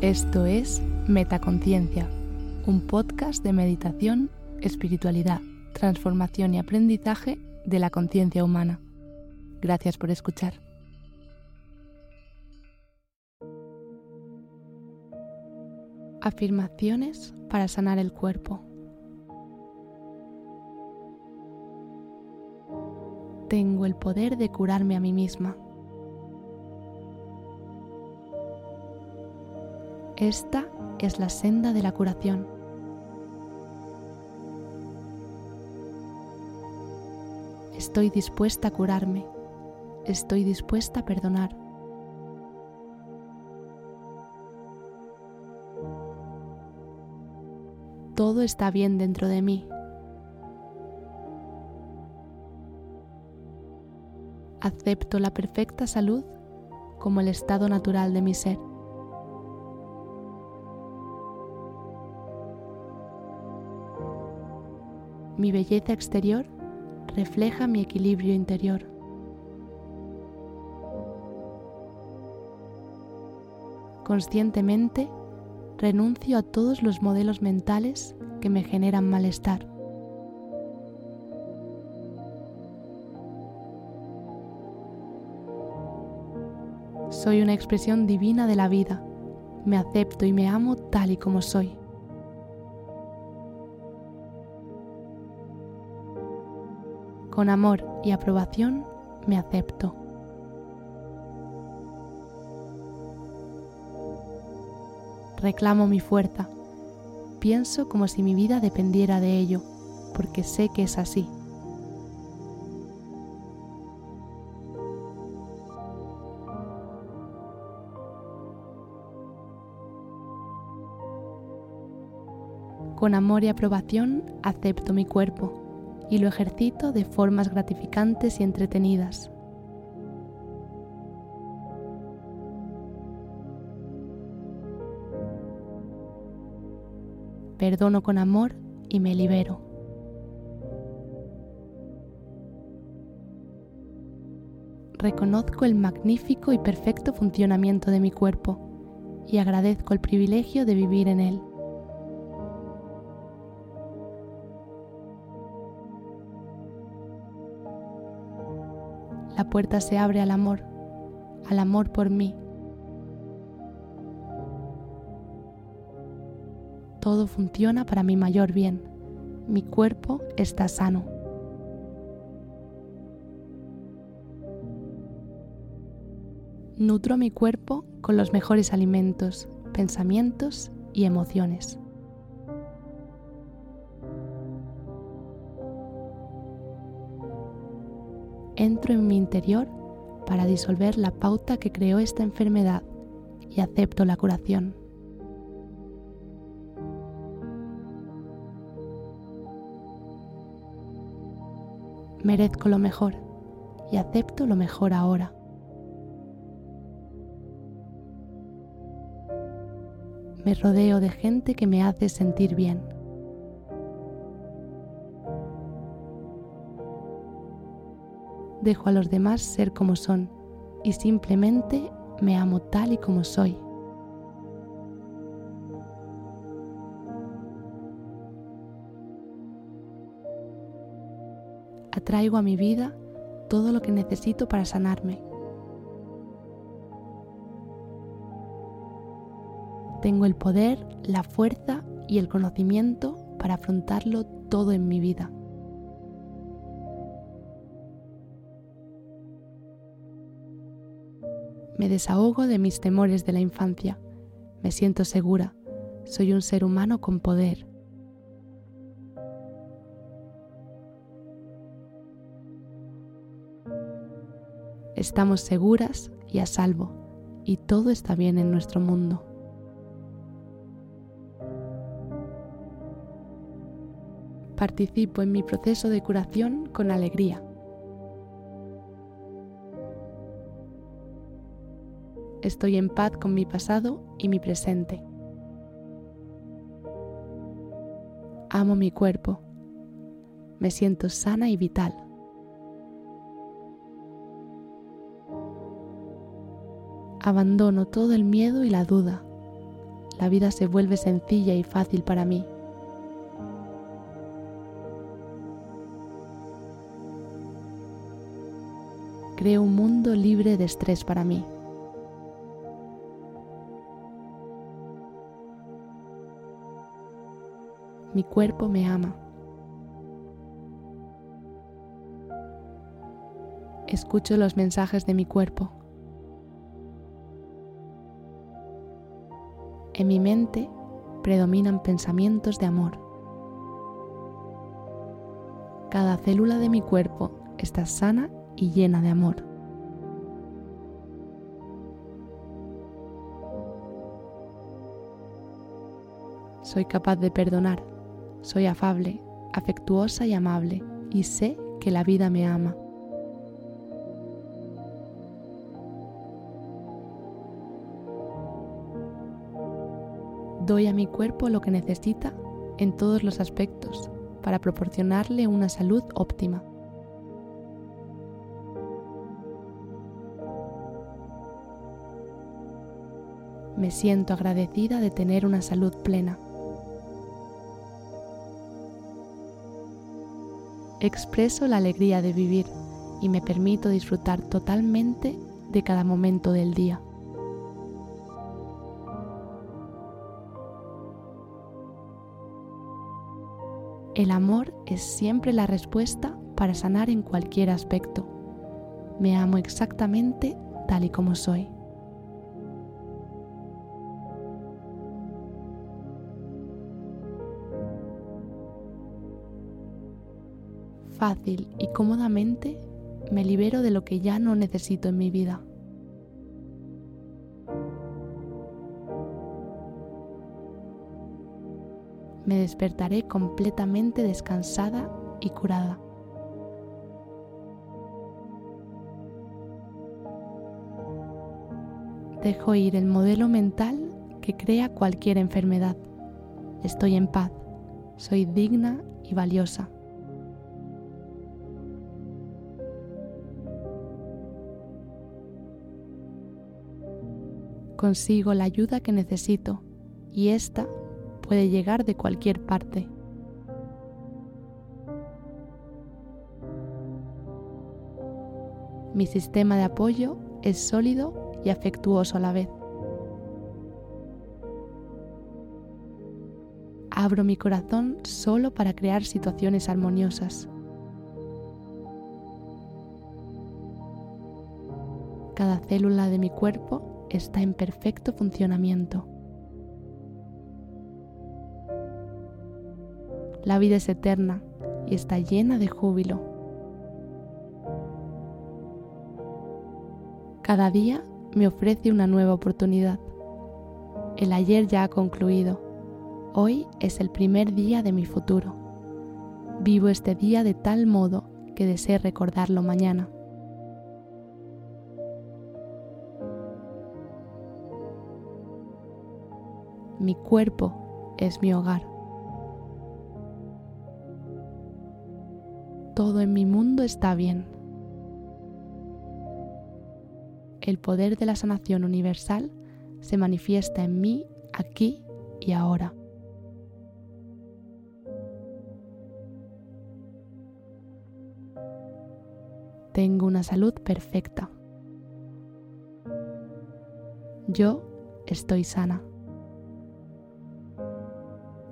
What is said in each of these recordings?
Esto es Metaconciencia, un podcast de meditación, espiritualidad, transformación y aprendizaje de la conciencia humana. Gracias por escuchar. Afirmaciones para sanar el cuerpo. Tengo el poder de curarme a mí misma. Esta es la senda de la curación. Estoy dispuesta a curarme. Estoy dispuesta a perdonar. Todo está bien dentro de mí. Acepto la perfecta salud como el estado natural de mi ser. Mi belleza exterior refleja mi equilibrio interior. Conscientemente renuncio a todos los modelos mentales que me generan malestar. Soy una expresión divina de la vida. Me acepto y me amo tal y como soy. Con amor y aprobación me acepto. Reclamo mi fuerza. Pienso como si mi vida dependiera de ello, porque sé que es así. Con amor y aprobación acepto mi cuerpo y lo ejercito de formas gratificantes y entretenidas. Perdono con amor y me libero. Reconozco el magnífico y perfecto funcionamiento de mi cuerpo y agradezco el privilegio de vivir en él. Puerta se abre al amor, al amor por mí. Todo funciona para mi mayor bien. Mi cuerpo está sano. Nutro mi cuerpo con los mejores alimentos, pensamientos y emociones. Entro en mi interior para disolver la pauta que creó esta enfermedad y acepto la curación. Merezco lo mejor y acepto lo mejor ahora. Me rodeo de gente que me hace sentir bien. Dejo a los demás ser como son y simplemente me amo tal y como soy. Atraigo a mi vida todo lo que necesito para sanarme. Tengo el poder, la fuerza y el conocimiento para afrontarlo todo en mi vida. Me desahogo de mis temores de la infancia. Me siento segura. Soy un ser humano con poder. Estamos seguras y a salvo, y todo está bien en nuestro mundo. Participo en mi proceso de curación con alegría. Estoy en paz con mi pasado y mi presente. Amo mi cuerpo. Me siento sana y vital. Abandono todo el miedo y la duda. la vida se vuelve sencilla y fácil para mí. Creo un mundo libre de estrés para mí. Mi cuerpo me ama. Escucho los mensajes de mi cuerpo. En mi mente predominan pensamientos de amor. Cada célula de mi cuerpo está sana y llena de amor. Soy capaz de perdonar, soy afable, afectuosa y amable y sé que la vida me ama. Doy a mi cuerpo lo que necesita en todos los aspectos para proporcionarle una salud óptima. Me siento agradecida de tener una salud plena. Expreso la alegría de vivir y me permito disfrutar totalmente de cada momento del día. El amor es siempre la respuesta para sanar en cualquier aspecto. Me amo exactamente tal y como soy. Fácil y cómodamente me libero de lo que ya no necesito en mi vida. me despertaré completamente descansada y curada. Dejo ir el modelo mental que crea cualquier enfermedad. Estoy en paz, soy digna y valiosa. Consigo la ayuda que necesito y esta puede llegar de cualquier parte. Mi sistema de apoyo es sólido y afectuoso a la vez. Abro mi corazón solo para crear situaciones armoniosas. Cada célula de mi cuerpo está en perfecto funcionamiento. La vida es eterna y está llena de júbilo. Cada día me ofrece una nueva oportunidad. El ayer ya ha concluido. Hoy es el primer día de mi futuro. Vivo este día de tal modo que deseo recordarlo mañana. Mi cuerpo es mi hogar. todo en mi mundo está bien. El poder de la sanación universal se manifiesta en mí aquí y ahora. Tengo una salud perfecta. Yo estoy sana.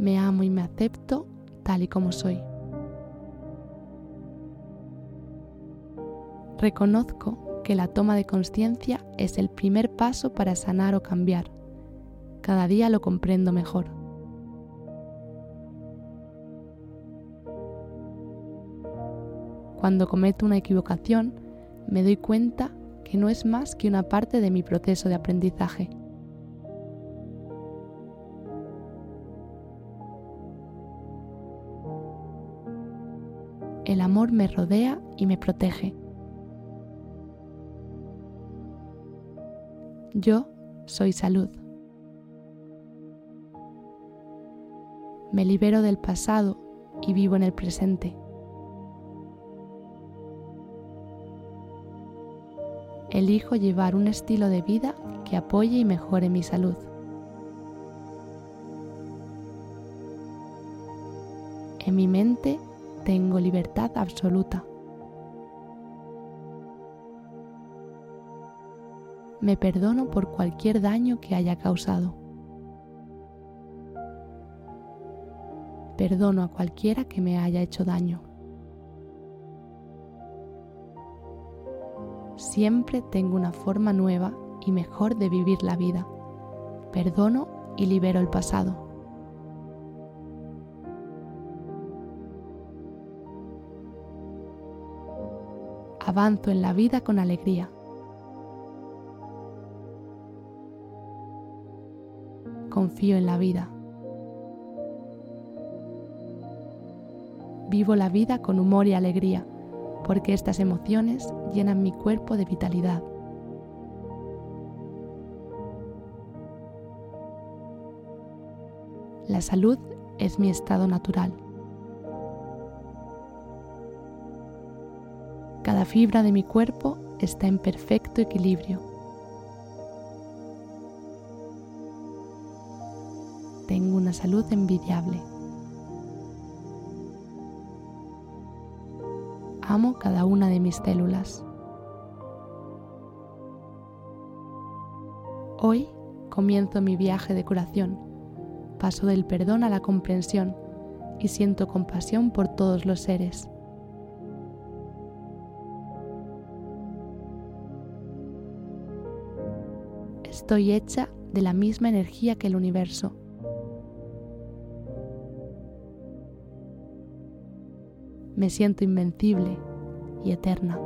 Me amo y me acepto tal y como soy. Reconozco que la toma de conciencia es el primer paso para sanar o cambiar. Cada día lo comprendo mejor. Cuando cometo una equivocación, me doy cuenta que no es más que una parte de mi proceso de aprendizaje. me rodea y me protege. Yo soy salud. Me libero del pasado y vivo en el presente. Elijo llevar un estilo de vida que apoye y mejore mi salud. En mi mente tengo libertad absoluta. Me perdono por cualquier daño que haya causado. Perdono a cualquiera que me haya hecho daño. Siempre tengo una forma nueva y mejor de vivir la vida. Perdono y libero el pasado. Avanzo en la vida con alegría. Confío en la vida. Vivo la vida con humor y alegría, porque estas emociones llenan mi cuerpo de vitalidad. La salud es mi estado natural. Cada fibra de mi cuerpo está en perfecto equilibrio. Tengo una salud envidiable. Amo cada una de mis células. Hoy comienzo mi viaje de curación paso del perdón a la comprensión y siento compasión por todos los seres. Estoy hecha de la misma energía que el universo. Me siento invencible y eterna.